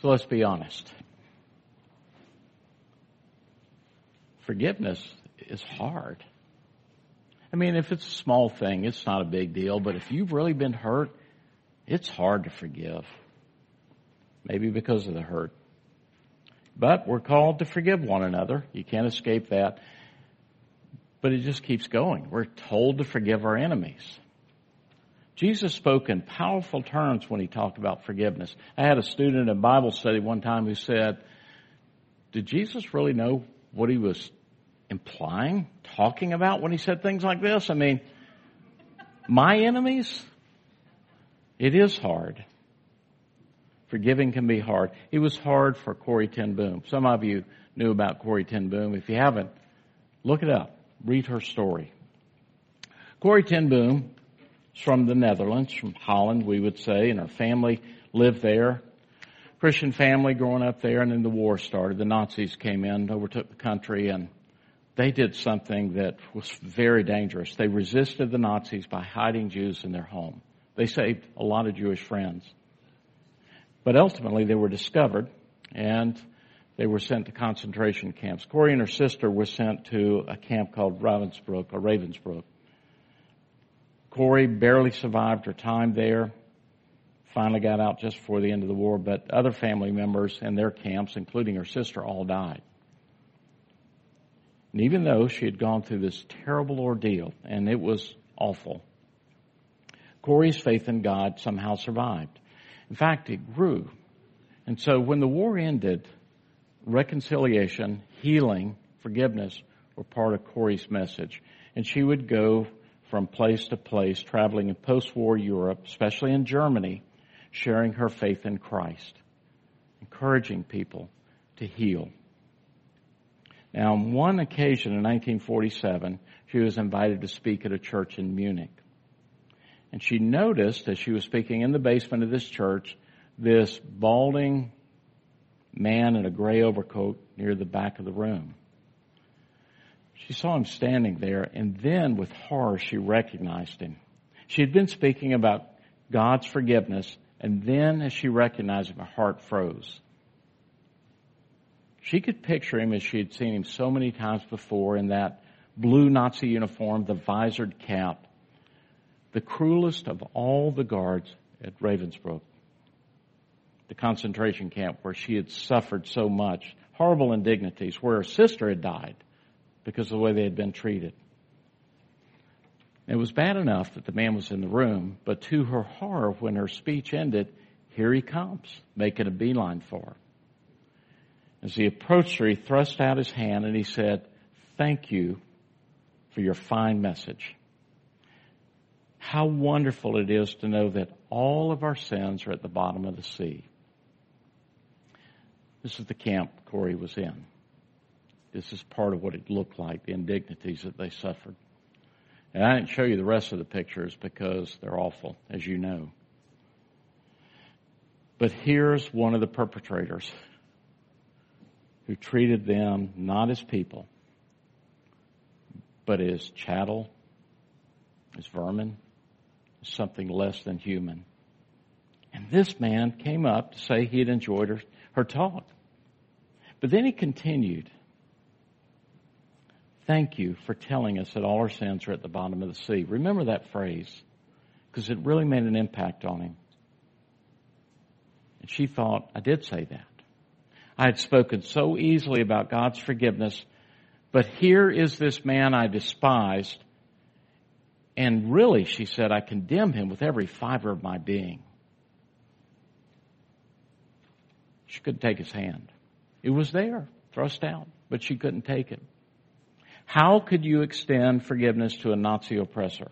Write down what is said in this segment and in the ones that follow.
So let's be honest. Forgiveness is hard. I mean, if it's a small thing, it's not a big deal, but if you've really been hurt, it's hard to forgive. Maybe because of the hurt. But we're called to forgive one another. You can't escape that. But it just keeps going. We're told to forgive our enemies. Jesus spoke in powerful terms when he talked about forgiveness. I had a student in Bible study one time who said, Did Jesus really know what he was implying, talking about when he said things like this? I mean, my enemies? It is hard. Forgiving can be hard. It was hard for Corrie ten Boom. Some of you knew about Corrie ten Boom. If you haven't, look it up. Read her story. Corrie ten Boom from the Netherlands, from Holland, we would say, and her family lived there. Christian family growing up there, and then the war started. The Nazis came in, overtook the country, and they did something that was very dangerous. They resisted the Nazis by hiding Jews in their home. They saved a lot of Jewish friends. But ultimately, they were discovered, and they were sent to concentration camps. Corrie and her sister were sent to a camp called Ravensbrück, or Ravensbrück. Corrie barely survived her time there. Finally got out just before the end of the war, but other family members in their camps, including her sister, all died. And even though she had gone through this terrible ordeal, and it was awful, Corrie's faith in God somehow survived. In fact, it grew. And so when the war ended, reconciliation, healing, forgiveness were part of Corrie's message. And she would go from place to place, traveling in post-war Europe, especially in Germany, sharing her faith in Christ, encouraging people to heal. Now, on one occasion in 1947, she was invited to speak at a church in Munich. And she noticed as she was speaking in the basement of this church, this balding man in a gray overcoat near the back of the room. She saw him standing there, and then with horror, she recognized him. She had been speaking about God's forgiveness, and then as she recognized him, her heart froze. She could picture him as she had seen him so many times before in that blue Nazi uniform, the visored cap, the cruelest of all the guards at Ravensbrück, the concentration camp where she had suffered so much, horrible indignities, where her sister had died because of the way they had been treated. It was bad enough that the man was in the room, but to her horror, when her speech ended, here he comes, making a beeline for her. As he approached her, he thrust out his hand and he said, Thank you for your fine message. How wonderful it is to know that all of our sins are at the bottom of the sea. This is the camp Corrie was in. This is part of what it looked like, the indignities that they suffered. And I didn't show you the rest of the pictures because they're awful, as you know. But here's one of the perpetrators who treated them not as people, but as chattel, as vermin, as something less than human. And this man came up to say he had enjoyed her, her talk. But then he continued Thank you for telling us that all our sins are at the bottom of the sea. Remember that phrase because it really made an impact on him. And she thought, I did say that. I had spoken so easily about God's forgiveness, but here is this man I despised. And really, she said, I condemn him with every fiber of my being. She couldn't take his hand. It was there, thrust out, but she couldn't take it. How could you extend forgiveness to a Nazi oppressor?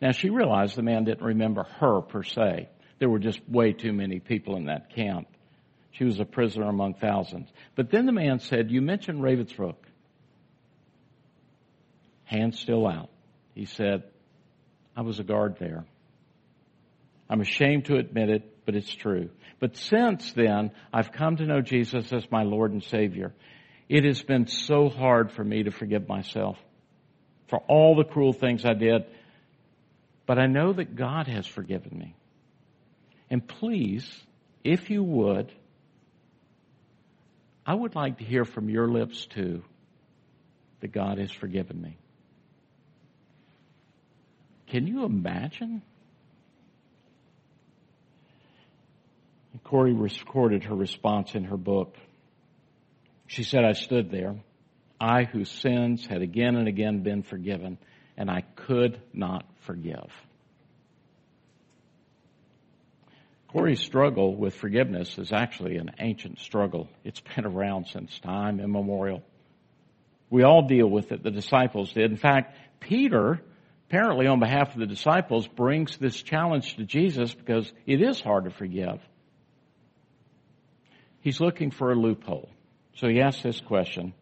Now she realized the man didn't remember her per se. There were just way too many people in that camp. She was a prisoner among thousands. But then the man said, you mentioned Ravensbrück. Hand still out. He said, I was a guard there. I'm ashamed to admit it, but it's true. But since then, I've come to know Jesus as my Lord and Savior. It has been so hard for me to forgive myself for all the cruel things I did. But I know that God has forgiven me. And please, if you would, I would like to hear from your lips too that God has forgiven me. Can you imagine? Corrie recorded her response in her book. She said, I stood there, I whose sins had again and again been forgiven, and I could not forgive. Corrie's struggle with forgiveness is actually an ancient struggle. It's been around since time immemorial. We all deal with it. The disciples did. In fact, Peter, apparently on behalf of the disciples, brings this challenge to Jesus because it is hard to forgive. He's looking for a loophole. So he asks this question,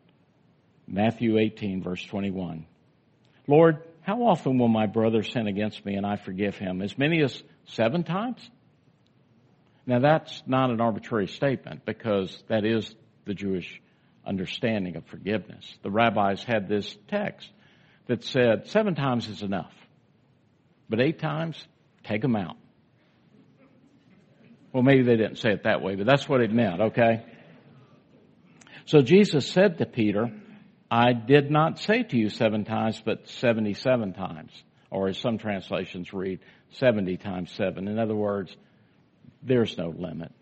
Matthew 18 verse 21. Lord, how often will my brother sin against me and I forgive him? As many as seven times? Now that's not an arbitrary statement because that is the Jewish understanding of forgiveness. The rabbis had this text that said seven times is enough, but eight times, take them out. Well, maybe they didn't say it that way, but that's what it meant, okay? So Jesus said to Peter, I did not say to you seven times, but 77 times. Or as some translations read, 70 times seven. In other words, there's no limit.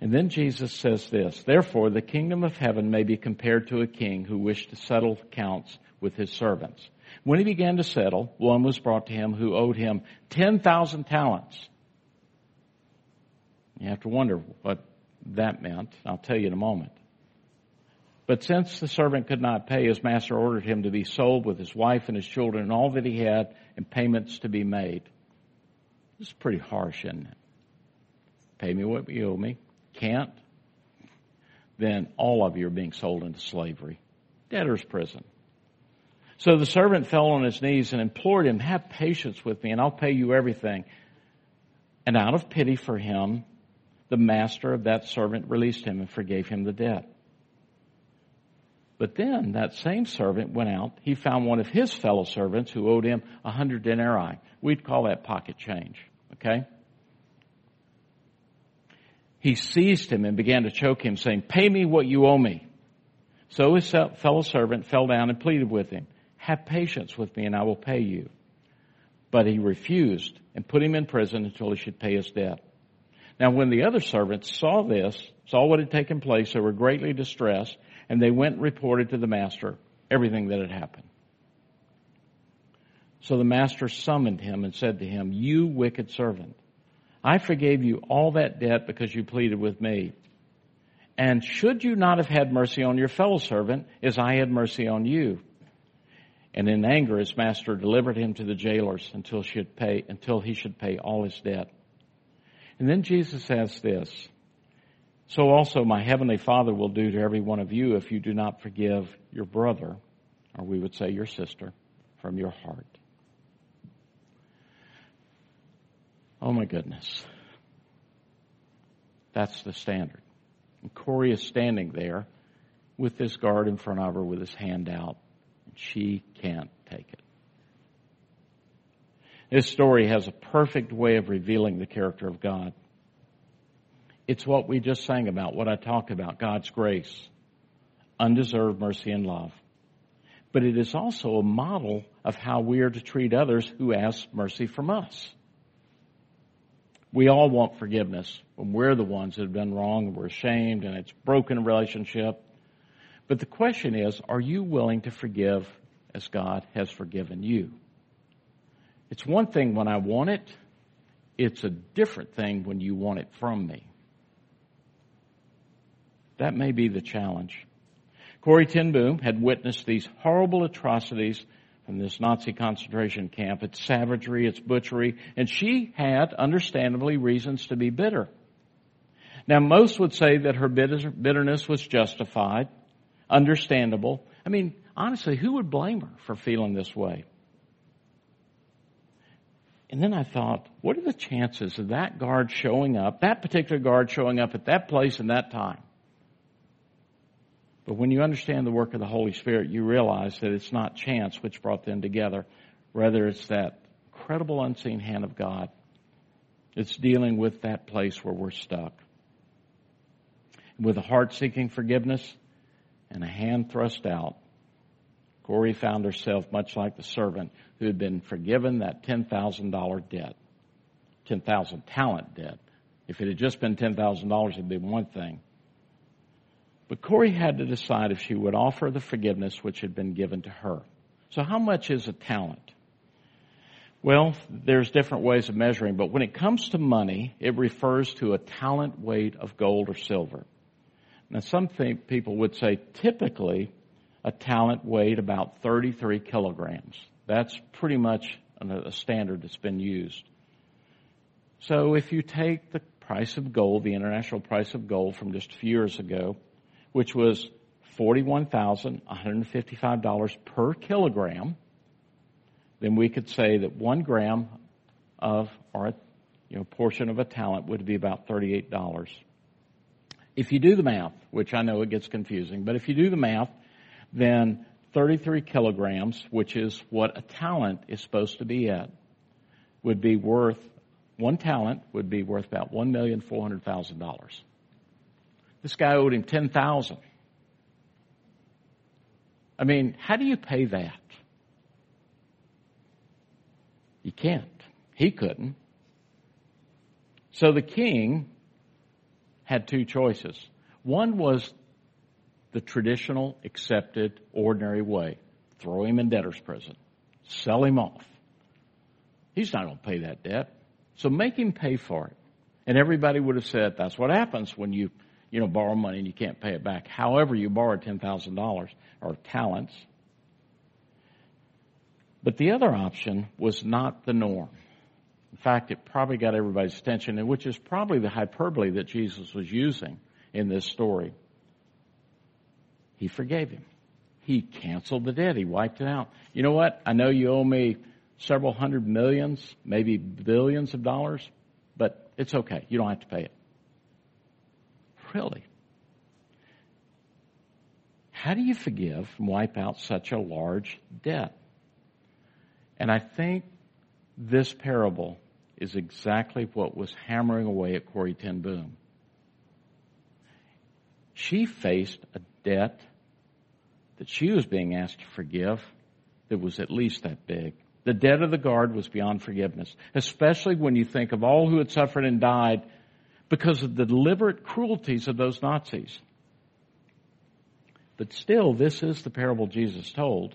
And then Jesus says this, therefore the kingdom of heaven may be compared to a king who wished to settle accounts with his servants. When he began to settle, one was brought to him who owed him 10,000 talents. You have to wonder what that meant. I'll tell you in a moment. But since the servant could not pay, his master ordered him to be sold with his wife and his children and all that he had and payments to be made. This is pretty harsh, isn't it? Pay me what you owe me. Can't? Then all of you are being sold into slavery. Debtor's prison. So the servant fell on his knees and implored him, have patience with me and I'll pay you everything. And out of pity for him, the master of that servant released him and forgave him the debt. But then that same servant went out. He found one of his fellow servants who owed him a hundred denarii. We'd call that pocket change. Okay? He seized him and began to choke him, saying, Pay me what you owe me. So his fellow servant fell down and pleaded with him, Have patience with me and I will pay you. But he refused and put him in prison until he should pay his debt. Now when the other servants saw this, saw what had taken place, they were greatly distressed and they went and reported to the master everything that had happened. So the master summoned him and said to him, You wicked servant, I forgave you all that debt because you pleaded with me. And should you not have had mercy on your fellow servant as I had mercy on you? And in anger, his master delivered him to the jailers until, pay, until he should pay all his debt. And then Jesus says this, so also my heavenly Father will do to every one of you if you do not forgive your brother, or we would say your sister, from your heart. Oh my goodness. That's the standard. And Corrie is standing there with this guard in front of her with his hand out, and she can't take it. This story has a perfect way of revealing the character of God. It's what we just sang about, what I talked about, God's grace, undeserved mercy and love. But it is also a model of how we are to treat others who ask mercy from us. We all want forgiveness when we're the ones that have done wrong and we're ashamed and it's broken a relationship. But the question is, are you willing to forgive as God has forgiven you? It's one thing when I want it. It's a different thing when you want it from me. That may be the challenge. Corrie ten Boom had witnessed these horrible atrocities from this Nazi concentration camp, its savagery, its butchery, and she had, understandably, reasons to be bitter. Now, most would say that her bitterness was justified, understandable. I mean, honestly, who would blame her for feeling this way? And then I thought, what are the chances of that guard showing up, that particular guard showing up at that place and that time? But when you understand the work of the Holy Spirit, you realize that it's not chance which brought them together. Rather, it's that incredible unseen hand of God. It's dealing with that place where we're stuck. With a heart seeking forgiveness and a hand thrust out, Corrie found herself much like the servant who had been forgiven that $10,000 debt, 10,000 talent debt. If it had just been $10,000, it'd be one thing. But Corrie had to decide if she would offer the forgiveness which had been given to her. So how much is a talent? Well, there's different ways of measuring, but when it comes to money, it refers to a talent weight of gold or silver. Now, some people would say typically a talent weighed about 33 kilograms. That's pretty much a standard that's been used. So if you take the price of gold, the international price of gold from just a few years ago, which was $41,155 per kilogram, then we could say that one gram of, or you know, portion of a talent would be about $38. If you do the math, which I know it gets confusing, but if you do the math, then 33 kilograms, which is what a talent is supposed to be at, would be worth, one talent would be worth about $1,400,000. This guy owed him 10,000. I mean, how do you pay that? You can't. He couldn't. So the king had two choices. One was the traditional, accepted, ordinary way. Throw him in debtor's prison. Sell him off. He's not going to pay that debt. So make him pay for it. And everybody would have said, that's what happens when you, you know, borrow money and you can't pay it back. However, you borrowed $10,000 or talents. But the other option was not the norm. In fact, it probably got everybody's attention, and which is probably the hyperbole that Jesus was using in this story. He forgave him. He canceled the debt. He wiped it out. You know what? I know you owe me several hundred millions, maybe billions of dollars, but it's okay. You don't have to pay it. Really? How do you forgive and wipe out such a large debt? And I think this parable is exactly what was hammering away at Corrie ten Boom. She faced a debt that she was being asked to forgive that was at least that big. The debt of the guard was beyond forgiveness, especially when you think of all who had suffered and died because of the deliberate cruelties of those Nazis. But still, this is the parable Jesus told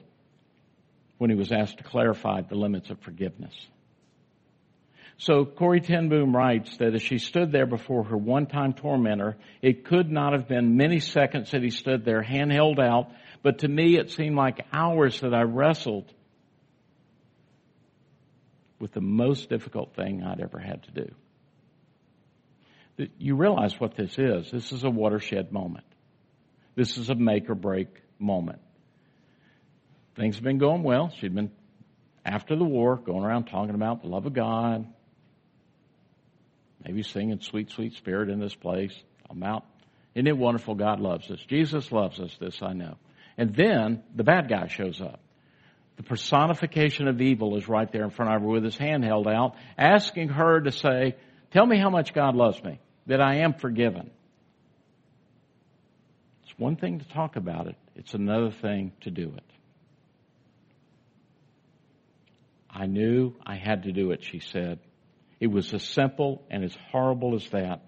when he was asked to clarify the limits of forgiveness. So Corrie ten Boom writes that as she stood there before her one-time tormentor, it could not have been many seconds that he stood there, hand held out, but to me it seemed like hours that I wrestled with the most difficult thing I'd ever had to do. You realize what this is. This is a watershed moment. This is a make or break moment. Things have been going well. She'd been, after the war, going around talking about the love of God. Maybe singing Sweet, Sweet Spirit in this place. I'm out. Isn't it wonderful God loves us? Jesus loves us, this I know. And then the bad guy shows up. The personification of evil is right there in front of her with his hand held out, asking her to say, Tell me how much God loves me, that I am forgiven. It's one thing to talk about it, it's another thing to do it. I knew I had to do it, she said. It was as simple and as horrible as that.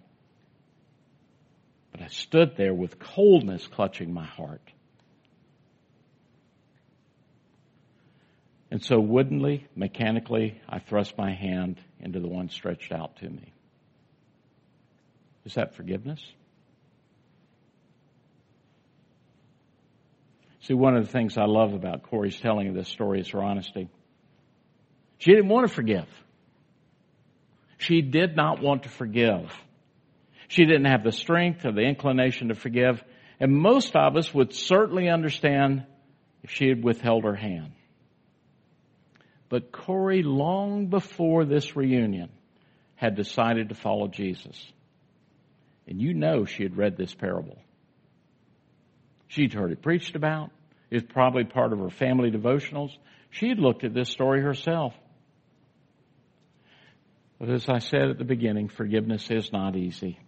But I stood there with coldness clutching my heart. And so woodenly, mechanically, I thrust my hand into the one stretched out to me. Is that forgiveness? See, one of the things I love about Corrie's telling of this story is her honesty. She didn't want to forgive. She did not want to forgive. She didn't have the strength or the inclination to forgive. And most of us would certainly understand if she had withheld her hand. But Corrie, long before this reunion, had decided to follow Jesus. And you know she had read this parable. She'd heard it preached about. It's probably part of her family devotionals. She had looked at this story herself. But as I said at the beginning, forgiveness is not easy.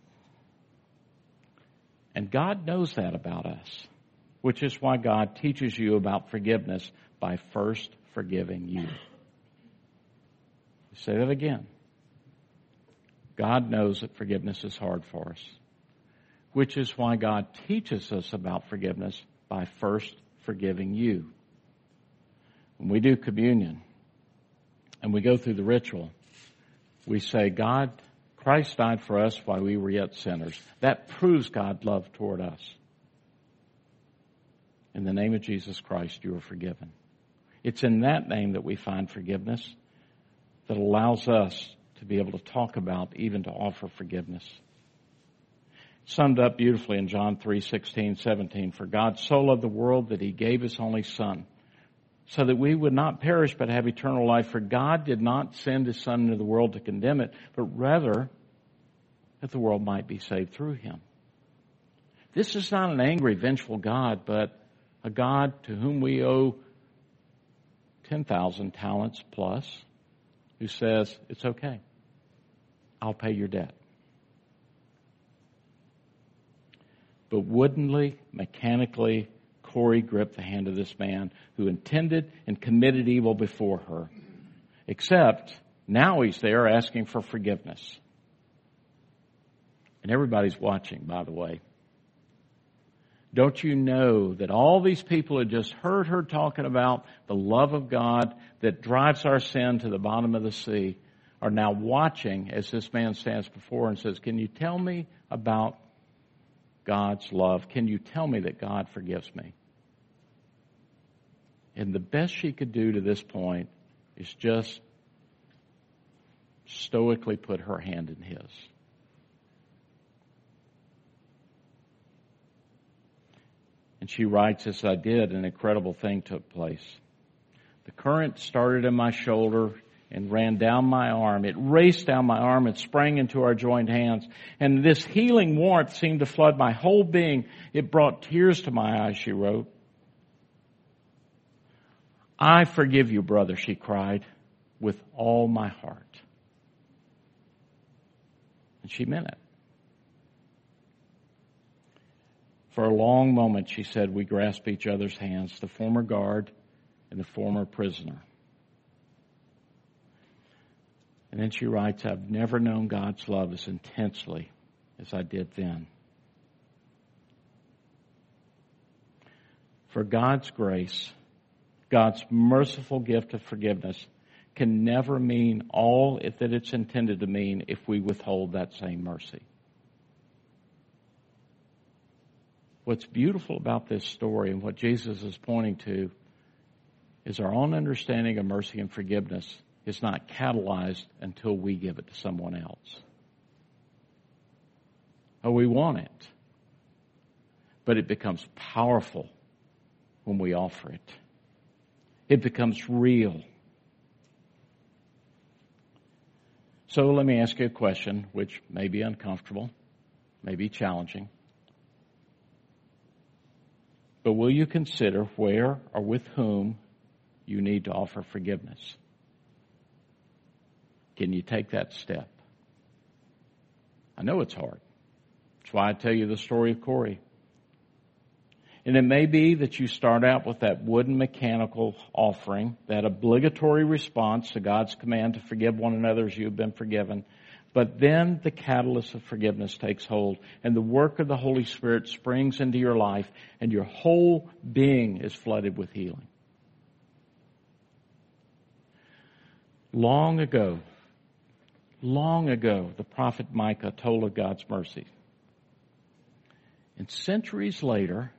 And God knows that about us, which is why God teaches you about forgiveness by first forgiving you. Say that again. God knows that forgiveness is hard for us, which is why God teaches us about forgiveness by first forgiving you. When we do communion and we go through the ritual, we say, God, Christ died for us while we were yet sinners. That proves God's love toward us. In the name of Jesus Christ, you are forgiven. It's in that name that we find forgiveness that allows us to be able to talk about, even to offer forgiveness. Summed up beautifully in John 3, 16, 17. For God so loved the world that he gave his only son so that we would not perish but have eternal life. For God did not send his son into the world to condemn it, but rather that the world might be saved through him. This is not an angry, vengeful God, but a God to whom we owe 10,000 talents plus, who says, it's okay. I'll pay your debt. But woodenly, mechanically, Corrie gripped the hand of this man who intended and committed evil before her. Except now he's there asking for forgiveness. And everybody's watching, by the way. Don't you know that all these people had just heard her talking about the love of God that drives our sin to the bottom of the sea are now watching as this man stands before and says, Can you tell me about God's love? Can you tell me that God forgives me? And the best she could do to this point is just stoically put her hand in his. And she writes, as I did, an incredible thing took place. The current started in my shoulder and ran down my arm. It raced down my arm and sprang into our joined hands. And this healing warmth seemed to flood my whole being. It brought tears to my eyes, she wrote. I forgive you, brother, she cried, with all my heart. And she meant it. For a long moment, she said, we grasped each other's hands, the former guard and the former prisoner. And then she writes, I've never known God's love as intensely as I did then. For God's grace God's merciful gift of forgiveness can never mean all that it's intended to mean if we withhold that same mercy. What's beautiful about this story and what Jesus is pointing to is our own understanding of mercy and forgiveness is not catalyzed until we give it to someone else. Oh, we want it. But it becomes powerful when we offer it it becomes real. So let me ask you a question, which may be uncomfortable, may be challenging. But will you consider where or with whom you need to offer forgiveness? Can you take that step? I know it's hard. That's why I tell you the story of Corrie. And it may be that you start out with that wooden mechanical offering, that obligatory response to God's command to forgive one another as you've been forgiven. But then the catalyst of forgiveness takes hold and the work of the Holy Spirit springs into your life and your whole being is flooded with healing. Long ago, long ago, the prophet Micah told of God's mercy. And centuries later,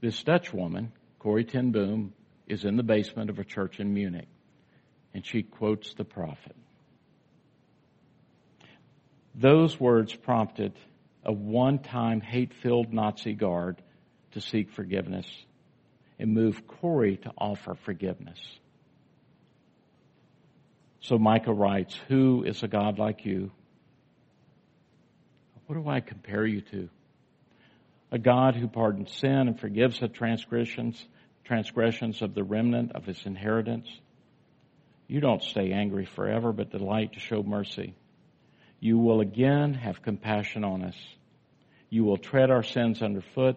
this Dutch woman, Corrie ten Boom, is in the basement of a church in Munich, and she quotes the prophet. Those words prompted a one-time hate-filled Nazi guard to seek forgiveness and moved Corrie to offer forgiveness. So Micah writes, Who is a God like you? What do I compare you to? a God who pardons sin and forgives the transgressions, transgressions of the remnant of his inheritance. You don't stay angry forever, but delight to show mercy. You will again have compassion on us. You will tread our sins underfoot,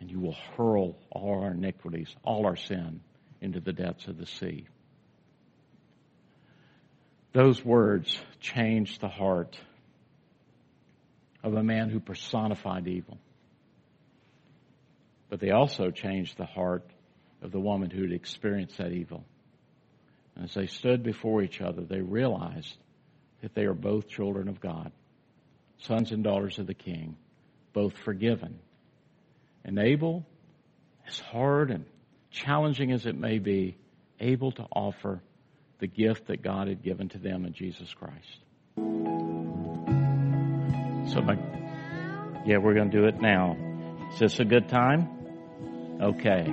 and you will hurl all our iniquities, all our sin, into the depths of the sea. Those words changed the heart of a man who personified evil. But they also changed the heart of the woman who had experienced that evil. As they stood before each other, they realized that they are both children of God, sons and daughters of the King, both forgiven. And able, as hard and challenging as it may be, able to offer the gift that God had given to them in Jesus Christ. So, my, yeah, we're going to do it now. Is this a good time? Okay.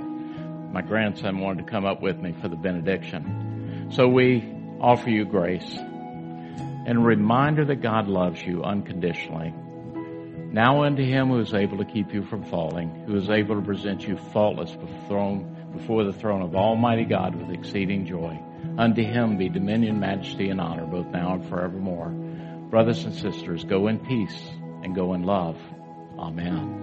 My grandson wanted to come up with me for the benediction. So we offer you grace and a reminder that God loves you unconditionally. Now unto him who is able to keep you from falling, who is able to present you faultless before the throne of Almighty God with exceeding joy. Unto him be dominion, majesty, and honor both now and forevermore. Brothers and sisters, go in peace and go in love. Amen.